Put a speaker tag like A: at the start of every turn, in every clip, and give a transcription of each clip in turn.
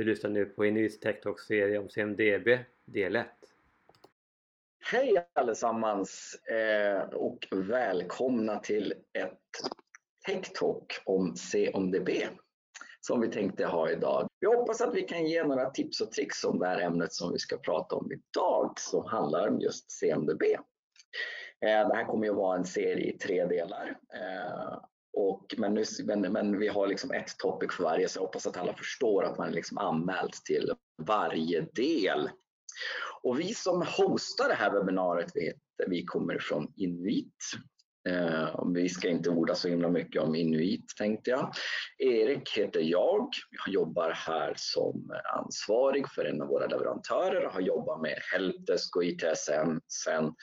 A: Du lyssnar nu på Inuits Tech Talk-serie om CMDB, del 1.
B: Hej allesammans eh, och välkomna till ett Tech Talk om CMDB som vi tänkte ha idag. Vi hoppas att vi kan ge några tips och tricks om det här ämnet som vi ska prata om idag som handlar om just CMDB. Eh, det här kommer ju vara en serie i tre delar. Eh, och, men, nu, men, men, vi har liksom ett topic för varje så jag hoppas att alla förstår att man är liksom anmält till varje del. Och vi som hostar det här webbinariet, vi, vi kommer från Inuit. Eh, vi ska inte orda så himla mycket om Inuit tänkte jag. Erik heter jag. Jag jobbar här som ansvarig för en av våra leverantörer och har jobbat med Helpdesk och ITSM sen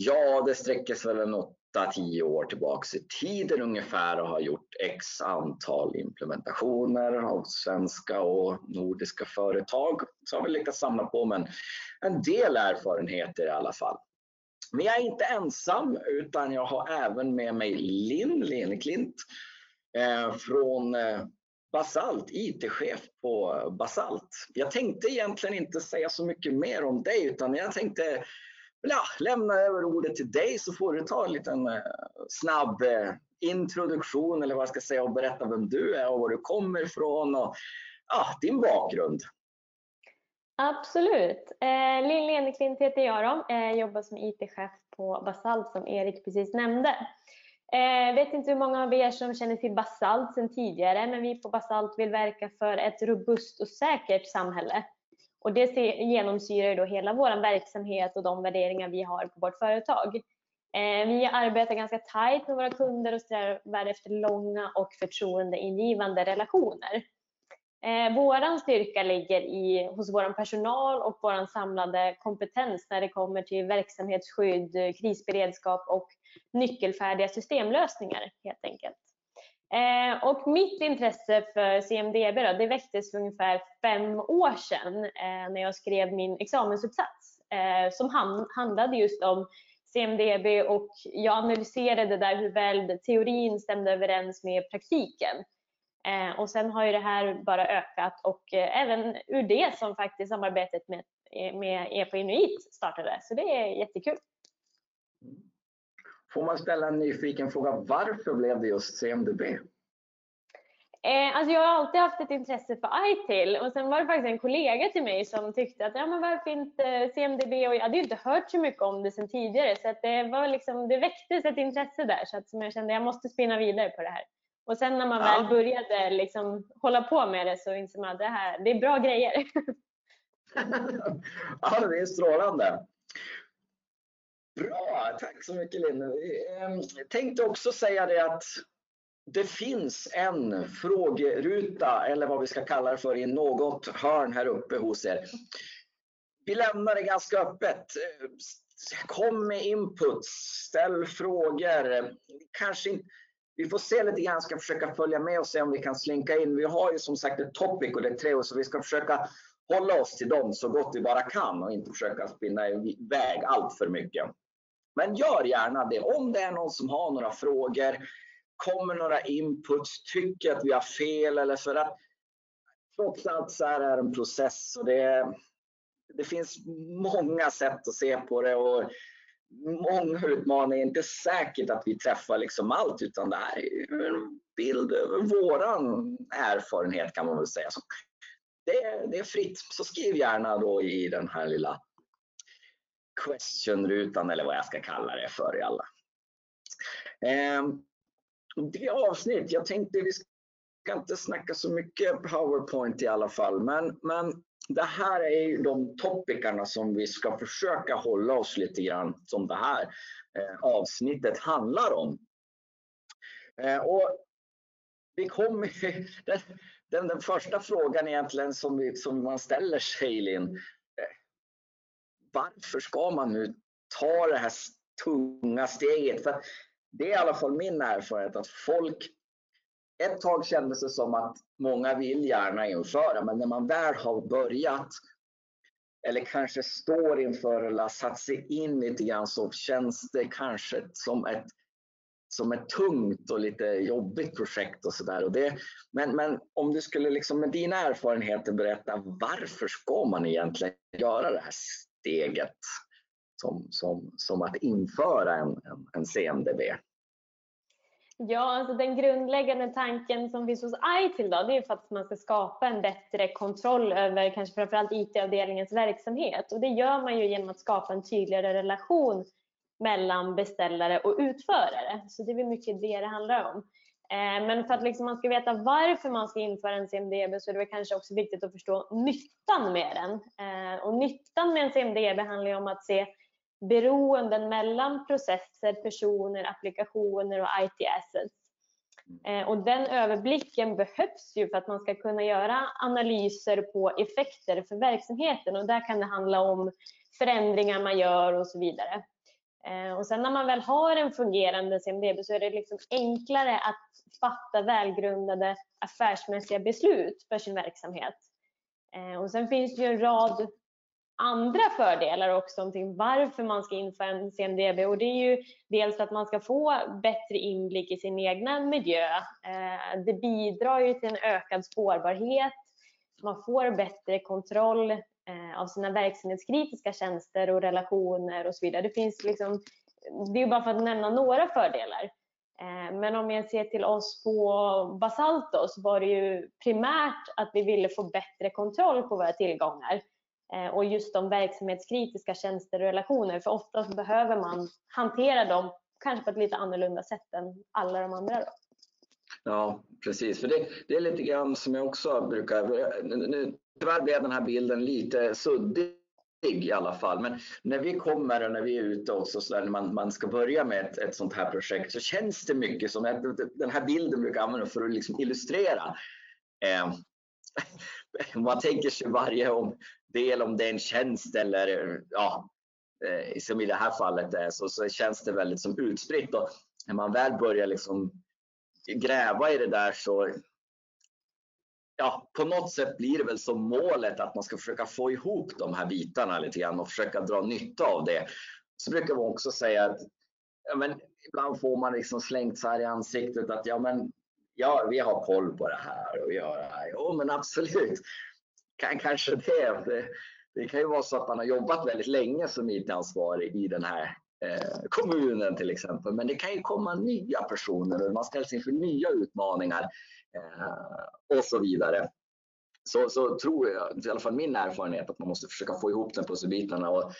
B: Ja, det sträcker sig väl en 8-10 år tillbaks i tiden ungefär och har gjort x antal implementationer av svenska och nordiska företag. Så har vi lyckats samla på mig en del erfarenheter i alla fall. Men jag är inte ensam utan jag har även med mig Linn Leneklint eh, från eh, Basalt, IT-chef på Basalt. Jag tänkte egentligen inte säga så mycket mer om dig utan jag tänkte ja, lämna över ordet till dig så får du ta en liten eh, snabb eh, introduktion eller vad jag ska säga och berätta vem du är och var du kommer ifrån och ja, din bakgrund.
C: Absolut. Eh, Lill Eneklint heter jag då. Eh, jobbar som IT-chef på Basalt som Erik precis nämnde. Eh, vet inte hur många av er som känner till Basalt sedan tidigare, men vi på Basalt vill verka för ett robust och säkert samhälle. Och det genomsyrar då hela vår verksamhet och de värderingar vi har på vårt företag. Eh, vi arbetar ganska tajt med våra kunder och strävar efter långa och förtroendeingivande relationer. Eh, vår styrka ligger i, hos vår personal och vår samlade kompetens när det kommer till verksamhetsskydd, krisberedskap och nyckelfärdiga systemlösningar helt enkelt. Eh, och mitt intresse för CMDB då, det väcktes för ungefär fem år sedan eh, när jag skrev min examensuppsats eh, som hand, handlade just om CMDB och jag analyserade där hur väl teorin stämde överens med praktiken. Eh, och sen har ju det här bara ökat och eh, även ur det som faktiskt samarbetet med, eh, med EPO Inuit startade. Så det är jättekul.
B: Får man ställa en nyfiken fråga, varför blev det just CMDB?
C: Eh, alltså jag har alltid haft ett intresse för ITIL och sen var det faktiskt en kollega till mig som tyckte att ja, men varför inte CMDB och jag hade ju inte hört så mycket om det sen tidigare så att det, var liksom, det väcktes ett intresse där så att som jag kände jag måste spinna vidare på det här. Och sen när man ja. väl började liksom hålla på med det så insåg man att det, här, det är bra grejer.
B: ja, det är strålande. Bra, tack så mycket Linn. Jag ehm, tänkte också säga det att det finns en frågeruta, eller vad vi ska kalla det för, i något hörn här uppe hos er. Vi lämnar det ganska öppet. Kom med input, ställ frågor. Kanske inte, vi får se lite grann, ska försöka följa med och se om vi kan slinka in. Vi har ju som sagt ett topic och det är tre så vi ska försöka hålla oss till dem så gott vi bara kan och inte försöka spinna iväg allt för mycket. Men gör gärna det. Om det är någon som har några frågor, kommer några inputs, tycker att vi har fel eller för att trots allt så här är det en process och det, det finns många sätt att se på det och många utmaningar. Inte säkert att vi träffar liksom allt utan det här är en bild över våran erfarenhet kan man väl säga. Så det, det är fritt, så skriv gärna då i den här lilla questionrutan eller vad jag ska kalla det för i alla. Eh, det avsnitt, jag tänkte vi ska inte snacka så mycket PowerPoint i alla fall, men, men det här är ju de topicarna som vi ska försöka hålla oss lite grann som det här eh, avsnittet handlar om. Eh, och vi kommer, den, den, den, första frågan egentligen som, vi, som man ställer sig, Linn varför ska man nu ta det här tunga steget? För det är i alla fall min erfarenhet att folk ett tag kändes det som att många vill gärna införa, men när man väl har börjat eller kanske står inför eller har satt sig in lite grann så känns det kanske som ett som ett tungt och lite jobbigt projekt och sådär. Men, men om du skulle liksom med dina erfarenheter berätta varför ska man egentligen göra det här steget som, som, som att införa en, en, en CMDB?
C: Ja, alltså den grundläggande tanken som finns hos ITIL då, det är för att man ska skapa en bättre kontroll över kanske framförallt IT-avdelningens verksamhet. Och det gör man ju genom att skapa en tydligare relation mellan beställare och utförare. Så det är mycket det det handlar om. Eh, men för att liksom man ska veta varför man ska införa en CMDB så är det kanske också viktigt att förstå nyttan med den. Eh, och nyttan med en CMDB handlar ju om att se beroenden mellan processer, personer, applikationer och IT assets. Eh, och den överblicken behövs ju för att man ska kunna göra analyser på effekter för verksamheten och där kan det handla om förändringar man gör och så vidare. Eh, och sen när man väl har en fungerande CMDB så är det liksom enklare att fatta välgrundade affärsmässiga beslut för sin verksamhet. Eh, och sen finns det ju en rad andra fördelar också omkring varför man ska införa en CMDB och det är ju dels att man ska få bättre inblick i sin egna miljö. Eh, det bidrar ju till en ökad spårbarhet. Man får bättre kontroll Eh, av sina verksamhetskritiska tjänster och relationer och så vidare. Det finns liksom, det är bara för att nämna några fördelar. Eh, men om jag ser till oss på Basalto så var det ju primärt att vi ville få bättre kontroll på våra tillgångar Eh, och just de verksamhetskritiska tjänster och relationer. För oftast behöver man hantera dem kanske på ett lite annorlunda sätt än alla de andra. Då.
B: Ja, precis. För det, det, är lite grann som jag också brukar... Nu, tyvärr blev den här bilden lite suddig i alla fall. Men när vi kommer och när vi är ute också, så där, när man, man ska börja med ett, ett sånt här projekt så känns det mycket som... Den här bilden brukar jag använda för att liksom illustrera. Eh, man tänker sig varje om, del om det är en tjänst eller ja, eh, som i det här fallet är så, så känns det väldigt som utspritt. Och när man väl börjar liksom gräva i det där så ja, på något sätt blir det väl som målet att man ska försöka få ihop de här bitarna lite grann och försöka dra nytta av det. Så brukar man också säga att ja, men ibland får man liksom slängt så här i ansiktet att ja, men ja, vi har koll på det här och gör det här. Jo, men absolut kan kanske det. det. Det kan ju vara så att man har jobbat väldigt länge som IT-ansvarig i den här eh, kommunen till exempel. Men det kan ju komma nya personer och man ställs inför nya utmaningar Eh, och så vidare. Så, så tror jag, i alla fall min erfarenhet, att man måste försöka få ihop den pusselbitarna. Och,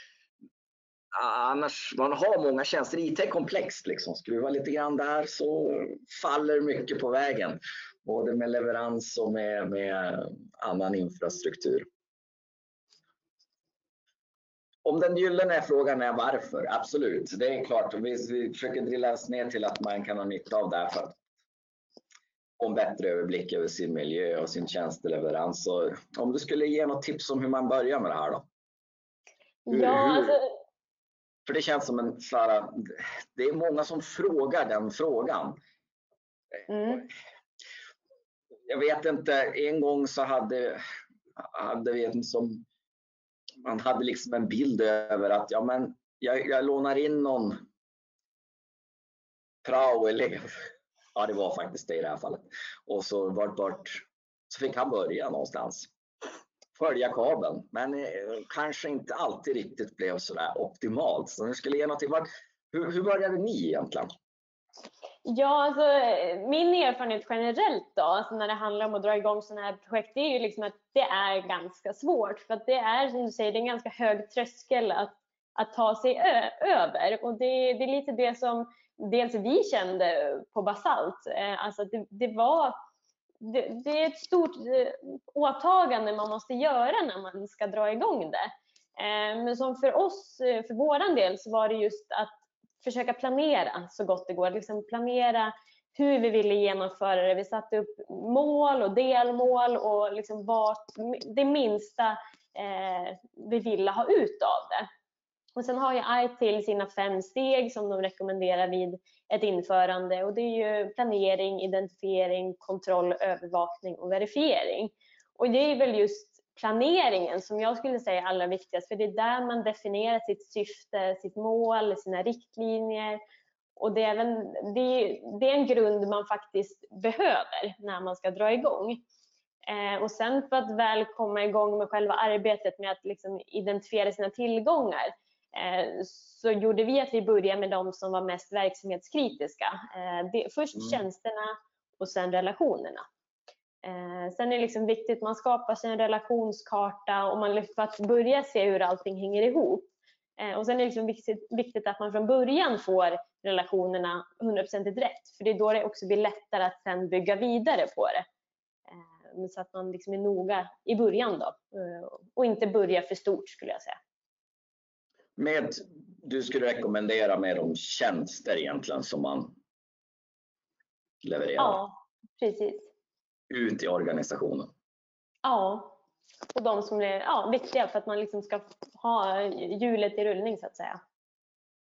B: annars, man har många tjänster. IT är komplext. Liksom. Skruva lite grann där så faller mycket på vägen både med leverans och med, med annan infrastruktur. Om den gyllene frågan är varför, absolut. Det är klart, vi, vi försöker oss ner till att man kan ha nytta av det för att en bättre överblick över sin miljö och sin tjänsteleverans. Så om du skulle ge något tips om hur man börjar med det här då?
C: Hur, ja, alltså...
B: För det känns som en, Sara, det är många som frågar den frågan. Mm jag vet inte, en gång så hade, hade vi en som man hade liksom en bild över att ja, men jag, jag lånar in någon prao-elev. Ja, det var faktiskt det i det här fallet. Och så vart, Bert, så fick han börja någonstans. Följa kabeln, men eh, kanske inte alltid riktigt blev så där optimalt. Så nu skulle ge något till. Hur, hur började ni egentligen?
C: Ja, alltså, min erfarenhet generellt då, alltså när det handlar om att dra igång sådana här projekt, det är ju liksom att det är ganska svårt. För att det är, som du säger, det är en ganska hög tröskel att, att ta sig över. Och det, det, är lite det som dels vi kände på Basalt. Eh, alltså det, det var det, det, är ett stort eh, åtagande man måste göra när man ska dra igång det. Eh, men som för oss, för våran del, så var det just att försöka planera så gott det går. Liksom planera hur vi ville genomföra det. Vi satte upp mål och delmål och liksom vart, det minsta eh, vi ville ha ut av det. Och sen har ju ITIL sina fem steg som de rekommenderar vid ett införande och det är ju planering, identifiering, kontroll, övervakning och verifiering. Och det är väl just planeringen som jag skulle säga är allra viktigast, för det är där man definierar sitt syfte, sitt mål, sina riktlinjer och det är, även, det, det är en grund man faktiskt behöver när man ska dra igång. Eh, och sen för att väl komma igång med själva arbetet med att liksom identifiera sina tillgångar så gjorde vi att vi började med de som var mest verksamhetskritiska. Eh, först mm. tjänsterna och sen relationerna. Eh, sen är det liksom viktigt, man skapar sig en relationskarta och man för att börja se hur allting hänger ihop. Eh, och sen är det liksom viktigt, viktigt att man från början får relationerna 100% rätt, för det är då det också blir lättare att sen bygga vidare på det. Eh, så att man liksom är noga i början då eh, och inte börja för stort skulle jag säga.
B: Med, du skulle rekommendera med de tjänster egentligen som man levererar?
C: Ja, precis.
B: Ut i organisationen?
C: Ja, och de som är ja, viktiga för att man liksom ska ha hjulet i rullning så att säga.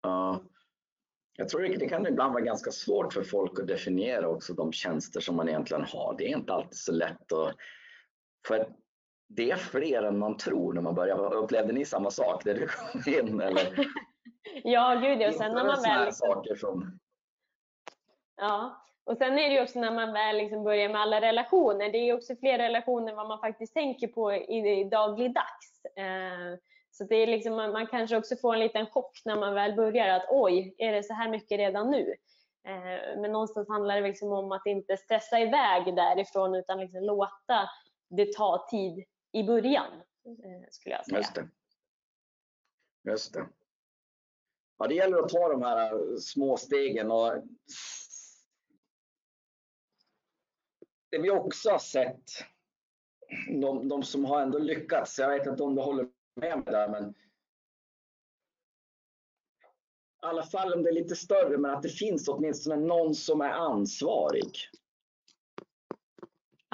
B: Ja. Jag tror det kan ibland vara ganska svårt för folk att definiera också de tjänster som man egentligen har. Det är inte alltid så lätt. Att, för det är fler än man tror när man börjar. Upplevde ni samma sak när du kom in? Eller?
C: ja, gud ja. Sen när man väl...
B: Liksom... saker som...
C: Ja, och sen är det ju också när man väl liksom börjar med alla relationer. Det är också fler relationer än vad man faktiskt tänker på i, i dagligdags. Eh, så det är liksom, man kanske också får en liten chock när man väl börjar att oj, är det så här mycket redan nu? Eh, men någonstans handlar det liksom om att inte stressa iväg därifrån utan liksom låta det ta tid i början, eh, skulle jag säga.
B: Just det. Just det. Ja, det gäller att ta de här eh, små stegen och det vi också har sett, de, de som har ändå lyckats, jag vet inte om du håller med mig där, men i alla fall om det är lite större, men att det finns åtminstone någon som är ansvarig.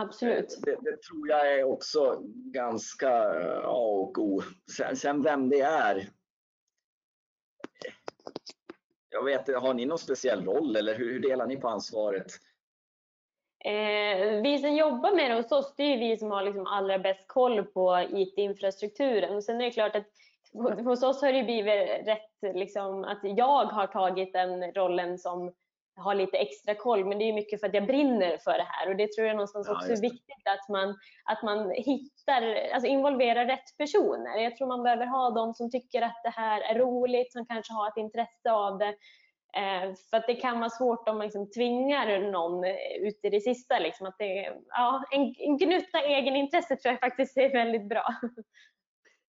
C: Absolut.
B: Det, det tror jag är också ganska A och O. Sen, sen vem det är. Jag vet har ni någon speciell roll eller hur, hur delar ni på ansvaret?
C: Eh, vi som jobbar med det hos oss, det är vi som har liksom allra bäst koll på IT-infrastrukturen. sen är det klart att hos oss har det blivit rätt liksom, att jag har tagit den rollen som har lite extra koll, men det är mycket för att jag brinner för det här och det tror jag någonstans ja, också är viktigt att man, att man hittar, alltså involverar rätt personer. Jag tror man behöver ha de som tycker att det här är roligt, som kanske har ett intresse av det Eh, för att det kan vara svårt om man liksom tvingar någon ut i det sista. Liksom, att det, ja, en, en gnutta egenintresse tror jag faktiskt är väldigt bra.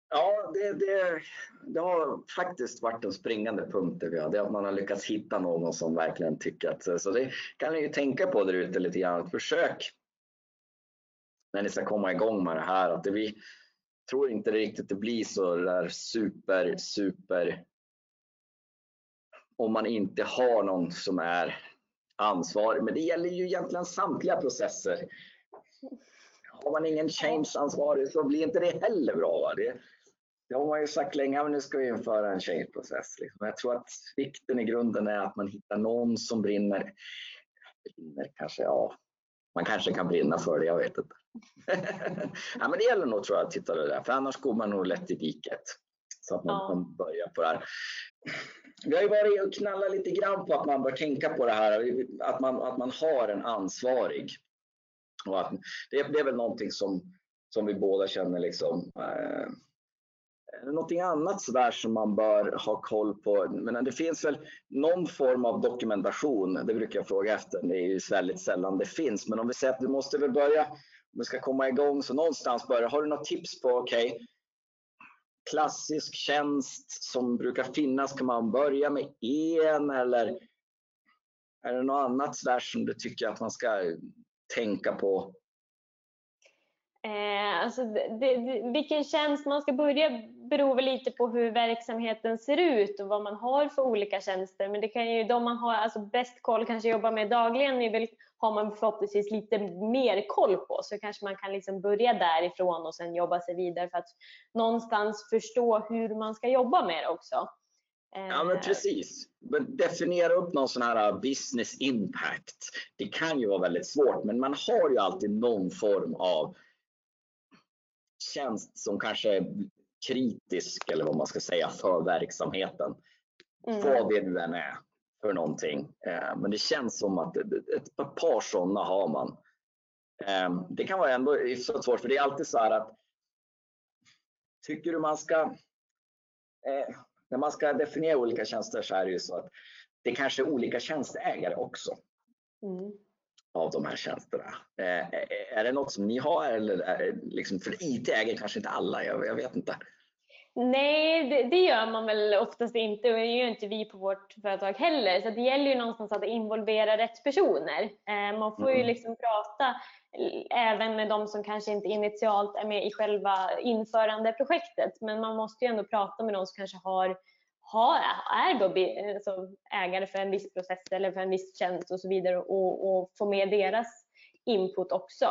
B: Ja, det, det, det, har faktiskt varit en springande punkt. Det, är att man har lyckats hitta någon som verkligen tycker att... Så det kan ni ju tänka på där ute lite grann. Försök när ni ska komma igång med det här. Att det, vi tror inte det riktigt det blir så där super, super om man inte har någon som är ansvarig. Men det gäller ju egentligen samtliga processer. Har man ingen change-ansvarig så blir inte det heller bra. Va? Det, det har man ju sagt länge, men nu ska vi införa en change-process. Liksom. Jag tror att vikten i grunden är att man hittar någon som brinner. Brinner kanske, ja. Man kanske kan brinna för det, jag vet inte. ja, men det gäller nog tror jag att titta det där, för annars går man nog lätt i diket. Så att man, ja. man börjar på det här vi har ju varit och knallat lite grann på att man bör tänka på det här, att man, att man har en ansvarig. Och att det, det är väl någonting som, som vi båda känner liksom, eh, någonting annat sådär som man bör ha koll på. Men det finns väl någon form av dokumentation. Det brukar jag fråga efter. Det är ju väldigt sällan det finns. Men om vi säger att du måste väl börja, om vi ska komma igång, så någonstans börja. Har du något tips på, okej, okay, klassisk tjänst som brukar finnas? Kan man börja med en eller är det något annat sådär som du tycker att man ska tänka på?
C: Eh, alltså det, det, vilken tjänst man ska börja beror väl lite på hur verksamheten ser ut och vad man har för olika tjänster. Men det kan ju, de man har alltså bäst koll, kanske jobbar med dagligen, väl, har man förhoppningsvis lite mer koll på. Så kanske man kan liksom börja därifrån och sen jobba sig vidare för att någonstans förstå hur man ska jobba med det också.
B: Ja men eh, precis. Definiera upp någon sån här business impact. Det kan ju vara väldigt svårt men man har ju alltid någon form av tjänst som kanske är kritisk eller vad man ska säga för verksamheten. Mm. Vad det nu än är. för någonting. Eh, men det känns som att ett, par sådana har man. Eh, det kan vara ändå hyfsat svårt för det är alltid så här att tycker du man ska när man ska definiera olika tjänster så är det ju så att det kanske är olika tjänsteägare också. Mm. av de här tjänsterna. Eh, är det något som ni har eller liksom, för IT äger kanske inte alla, jag, jag vet inte.
C: Nej, det, det, gör man väl oftast inte och det gör inte vi på vårt företag heller. Så det gäller ju någonstans att involvera rätt personer. Eh, man får ju mm. liksom prata även med de som kanske inte initialt är med i själva införandeprojektet. Men man måste ju ändå prata med de som kanske har, har, är då alltså ägare för en viss process eller för en viss tjänst och så vidare och, och få med deras input också.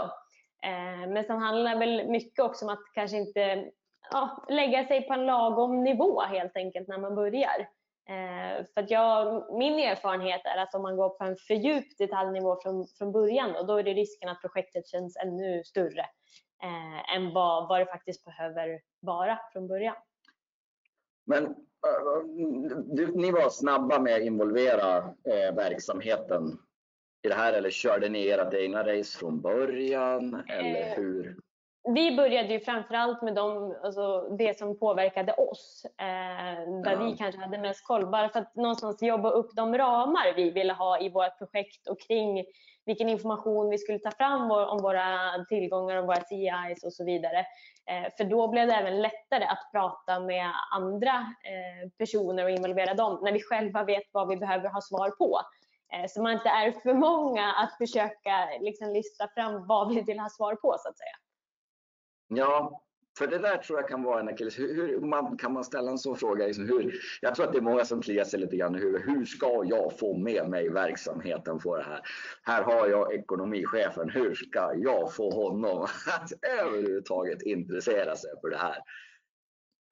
C: Eh, men sen handlar det väl mycket också om att kanske inte ja, lägga sig på en lagom nivå helt enkelt när man börjar. Eh, för jag, min erfarenhet är att om man går på en för djup detaljnivå från, från början då, då är det risken att projektet känns ännu större eh, än vad, vad det faktiskt behöver vara från början.
B: Men uh, du, ni var snabba med att involvera eh, verksamheten i det här eller körde ni ert egna race från början? Eller eh, hur?
C: Vi började ju framförallt med de, alltså det som påverkade oss. Eh, där ja. vi kanske hade mest koll. Bara för att någonstans jobba upp de ramar vi ville ha i vårt projekt och kring vilken information vi skulle ta fram om våra tillgångar och våra CIs och så vidare. Eh, för då blev det även lättare att prata med andra eh, personer och involvera dem när vi själva vet vad vi behöver ha svar på. Eh, så man inte är för många att försöka liksom lista fram vad vi vill ha svar på så att säga.
B: Ja, för det där tror jag kan vara en akilles. Hur, hur man, kan man ställa en sån fråga? Liksom hur, jag tror att det är många som kliar sig lite grann i huvudet. Hur ska jag få med mig verksamheten på det här? Här har jag ekonomichefen. Hur ska jag få honom att överhuvudtaget intressera sig för det här?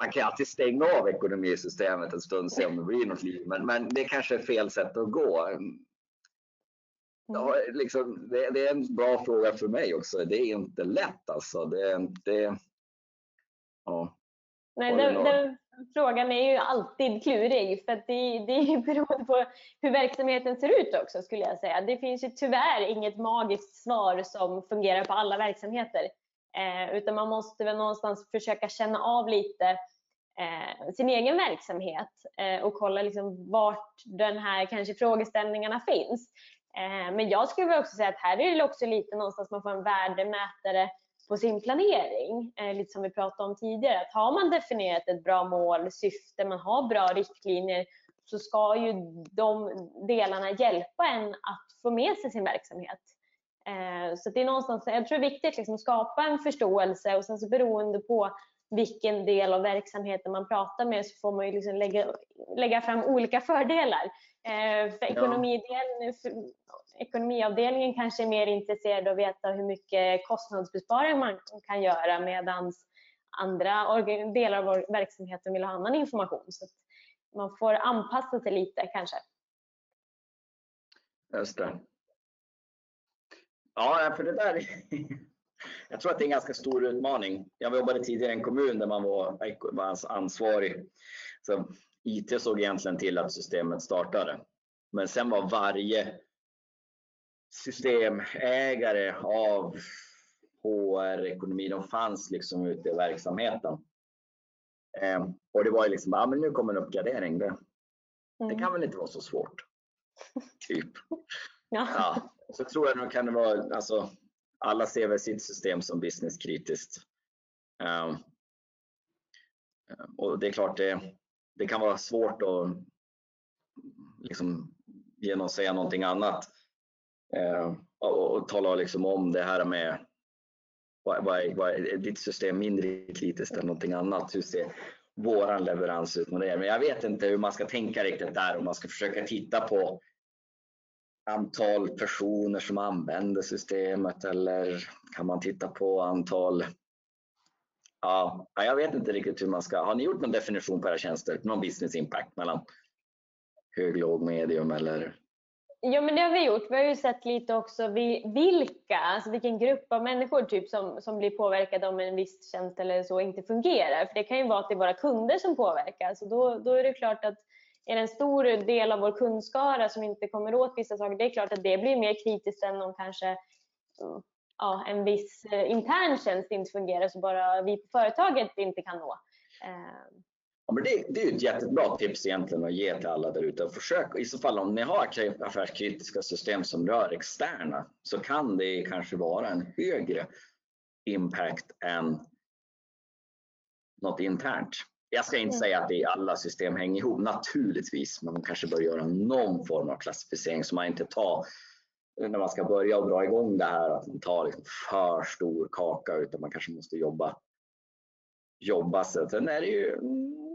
B: Man kan alltid stänga av ekonomisystemet en stund och se om det blir något liv, men, men det kanske är fel sätt att gå. Ja, liksom, det, det, är en bra fråga för mig också. Det är inte lätt alltså. Det är inte... Ja.
C: Nej, den, den, frågan är ju alltid klurig för det, det ju beroende på hur verksamheten ser ut också skulle jag säga. Det finns ju tyvärr inget magiskt svar som fungerar på alla verksamheter. Eh, utan man måste väl någonstans försöka känna av lite eh, sin egen verksamhet eh, och kolla liksom vart den här kanske frågeställningarna finns. Eh, men jag skulle också säga att här är det också lite någonstans man får en värdemätare på sin planering, eh, lite som vi pratade om tidigare. Att har man definierat ett bra mål, syfte, man har bra riktlinjer så ska ju de delarna hjälpa en att få med sig sin verksamhet. Eh, så det är någonstans, jag tror det är viktigt liksom att skapa en förståelse och sen så beroende på vilken del av verksamheten man pratar med så får man ju liksom lägga, lägga fram olika fördelar. Eh, för ekonomidelen, ekonomiavdelningen kanske är mer intresserad av att veta hur mycket kostnadsbesparing man kan göra medan andra delar av verksamheten vill ha annan information. Så man får anpassa sig lite kanske.
B: Just det. Ja, för det där jag tror att det är en ganska stor utmaning. Jag jobbade tidigare i en kommun där man var, var ansvarig. Så IT såg egentligen till att systemet startade. Men sen var varje systemägare av HR, ekonomi, de fanns liksom ute i verksamheten. Eh, och det var ju liksom, ja men nu kommer en uppgradering. Det, mm. det kan väl inte vara så svårt. Typ. ja. ja. Så tror jag nog kan det vara, alltså alla ser väl sitt system som businesskritiskt. Um, och det är klart, det, det kan vara svårt att liksom genomsäga någonting annat Eh, och, och, tala liksom om det här med vad, vad, är, vad är ditt system mindre kritiskt än någonting annat? Hur ser våran leverans ut med det? Men jag vet inte hur man ska tänka riktigt där om man ska försöka titta på antal personer som använder systemet eller kan man titta på antal Ja, jag vet inte riktigt hur man ska. Har ni gjort någon definition på era tjänster? Någon business impact mellan hög, låg, medium eller?
C: Ja, men det har vi gjort. Vi har ju sett lite också vilka, alltså vilken grupp av människor typ som, som blir påverkade om en viss tjänst eller så inte fungerar. För det kan ju vara att det är våra kunder som påverkas. och då, då är det klart att är det en stor del av vår kundskara som inte kommer åt vissa saker, det är klart att det blir mer kritiskt än om kanske ja, en viss eh, intern tjänst inte fungerar så bara vi på företaget inte kan nå. Eh,
B: Ja, men det, det är ett jättebra tips egentligen att ge till alla där ute. Försök i så fall om ni har affärskritiska system som rör externa så kan det kanske vara en högre impact än något internt. Jag ska inte mm. säga att det i alla system hänger ihop naturligtvis, men man kanske bör göra någon form av klassificering så man inte tar när man ska börja och dra igång det här att man tar liksom för stor kaka utan man kanske måste jobba jobba. Sen är det ju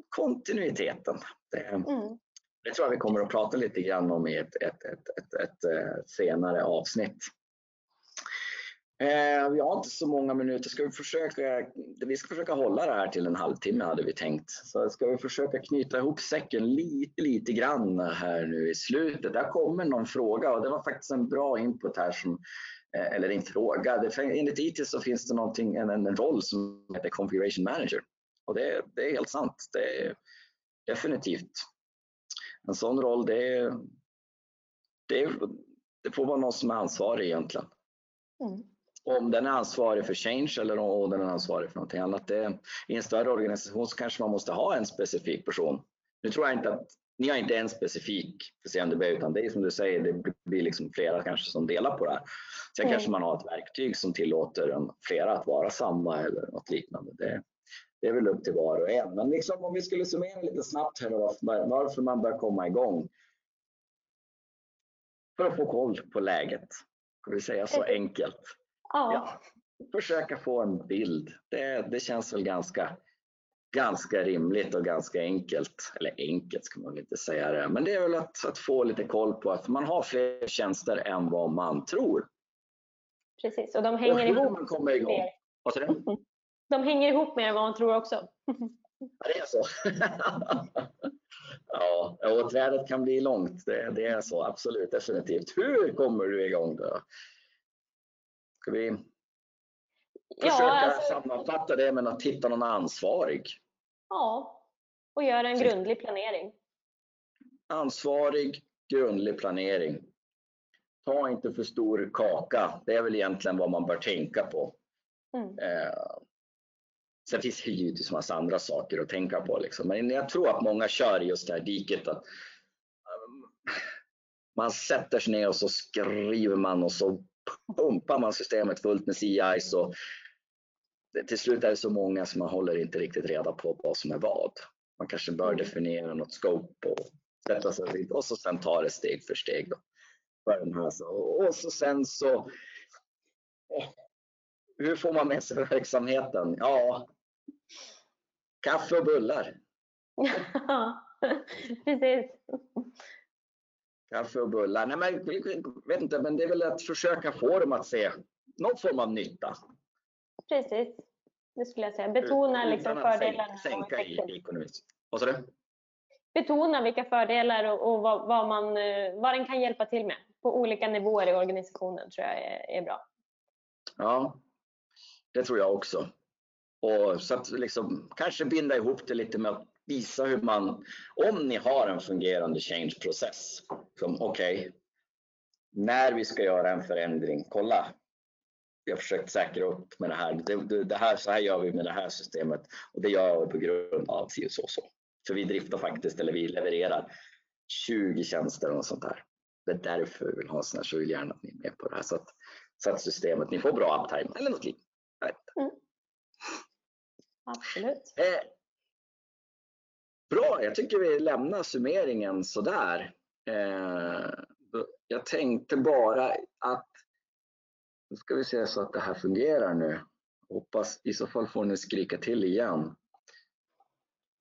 B: kontinuiteten. Det, mm. det tror jag vi kommer att prata lite grann om i ett, ett, ett, ett, eh, senare avsnitt. Eh, vi har inte så många minuter. Ska vi, försöka, vi ska försöka hålla det här till en halvtimme hade vi tänkt. Så ska vi försöka knyta ihop säcken lite, lite grann här nu i slutet. Där kommer någon fråga och det var faktiskt en bra input här som eh, eller en fråga. Det, enligt IT så finns det någonting, en, en roll som heter Configuration Manager. Och det, det är helt sant. Det är definitivt. En sån roll, det, det, det får vara någon som är ansvarig egentligen. Mm. Om den är ansvarig för change eller om den är ansvarig för någonting annat. Det, I en större organisation så kanske man måste ha en specifik person. Nu tror jag inte att ni har inte en specifik för CMDB utan det är som du säger, det blir liksom flera kanske som delar på det här. Sen mm. kanske man har ett verktyg som tillåter en, flera att vara samma eller något liknande. Det, det är väl upp till var och en. Men liksom, om vi skulle summera lite snabbt här då, varför man bör komma igång. För att få koll på läget. Ska vi säga så enkelt?
C: Ja. ja.
B: Försöka få en bild. Det, det känns väl ganska, ganska rimligt och ganska enkelt. Eller enkelt ska man väl inte säga det. Men det är väl att, att få lite koll på att man har fler tjänster än vad man tror.
C: Precis, och de hänger och hur ihop.
B: Man kommer igång. Vad sa du?
C: de hänger ihop mer än vad man tror också.
B: Ja, det är så. ja, och trädet kan bli långt. Det, det, är så, absolut, definitivt. Hur kommer du igång då? Ska vi försöka ja, alltså... sammanfatta det med att hitta någon ansvarig?
C: Ja, och göra en grundlig planering.
B: Ansvarig, grundlig planering. Ta inte för stor kaka. Det är väl egentligen vad man bör tänka på. Mm. Eh, Sen finns det givetvis massa andra saker att tänka på. Liksom. Men jag tror att många kör just det här diket att um, man sätter sig ner och så skriver man och så pumpar man systemet fullt med CI. Så till slut är det så många som man håller inte riktigt reda på vad som är vad. Man kanske bör mm. definiera något scope och sätta sig och så sen ta det steg för steg. Då. Och så sen så hur får man med sig verksamheten? Ja, Kaffe och bullar.
C: Ja, precis.
B: Kaffe och bullar. Nej, men, vet inte, men det är väl att försöka få dem att se någon form av nytta.
C: Precis, det skulle jag säga. Betona liksom fördelarna.
B: Sänka i ekonomin. Vad sa du?
C: Betona vilka fördelar och, och vad, vad, man, eh, vad den kan hjälpa till med på olika nivåer i organisationen tror jag är, är bra.
B: Ja, det tror jag också. Och så att liksom, kanske binda ihop det lite med att visa hur man, om ni har en fungerande change-process, som okej, okay, när vi ska göra en förändring, kolla, vi har försökt säkra upp med det här. Det, det, här. Så här gör vi med det här systemet och det gör vi på grund av si och så, så. För vi driftar faktiskt, eller vi levererar 20 tjänster och sånt där. Det är därför vi vill ha sådana här, så vill gärna att ni är med på det här. Så att, så att systemet, ni får bra uptime eller något liknande. Mm.
C: Absolut. Eh,
B: bra, jag tycker vi lämnar summeringen sådär. Eh, jag tänkte bara att, nu ska vi se så att det här fungerar nu. Hoppas, i så fall får ni skrika till igen.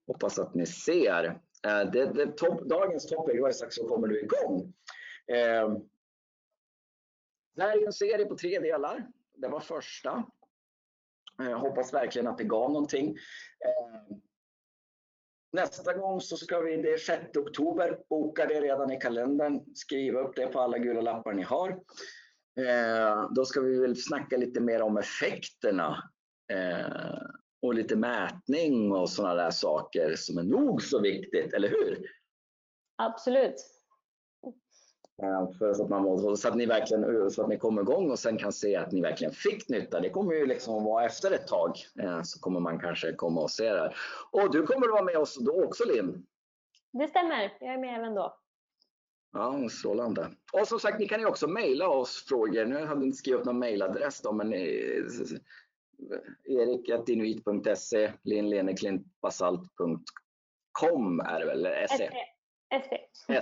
B: Hoppas att ni ser. Eh, det, det top, dagens topic var strax så kommer du igång. Eh, det här är en serie på tre delar. Det var första. Jag eh, hoppas verkligen att det gav någonting. Eh, nästa gång så ska vi, det är 6 oktober, boka det redan i kalendern. Skriv upp det på alla gula lappar ni har. Eh, då ska vi väl snacka lite mer om effekterna eh, och lite mätning och sådana där saker som är nog så viktigt, eller hur?
C: Absolut.
B: Eh, för så, att man så att ni verkligen så att ni kommer igång och sen kan se att ni verkligen fick nytta. Det kommer ju liksom vara efter ett tag eh, så kommer man kanske komma och se det här. Och du kommer att vara med oss då också Linn?
C: Det stämmer, jag är med även då.
B: Ja, strålande. Och som sagt, ni kan ju också mejla oss frågor. Nu hade inte skrivit någon mejladress då, men erik.inuit.se, linnleneklintbasalt.com är det väl?
C: SE.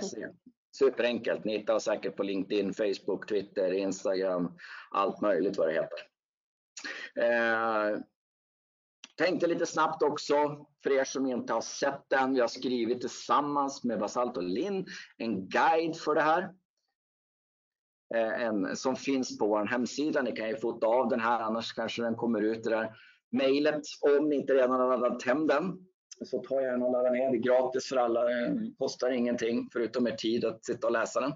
B: SE. Superenkelt. Ni hittar oss säkert på LinkedIn, Facebook, Twitter, Instagram, allt möjligt vad det heter. Eh, tänkte lite snabbt också för er som inte har sett den. Vi har skrivit tillsammans med Basalt och Linn en guide för det här. Eh, en, som finns på vår hemsida. Ni kan ju fota av den här annars kanske den kommer ut i det där mejlet om ni inte redan har laddat hem den så ta gärna och ladda ner. Det är gratis för alla. Det kostar ingenting förutom er tid att sitta och läsa den.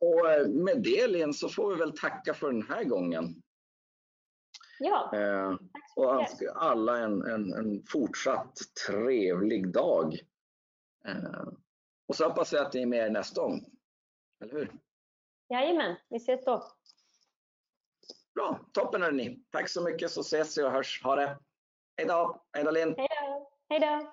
B: Och eh, med det Linn så får vi väl tacka för den här gången.
C: Ja,
B: eh, och önska alla en, en, en, fortsatt trevlig dag. Eh, och så hoppas jag att ni är med nästa gång. Eller hur?
C: Jajamän, vi ses då.
B: Bra, toppen hörni. Tack så mycket så ses vi och hörs. Ha det! Hej då! Hej då Linn!
C: Hej då! Hej då!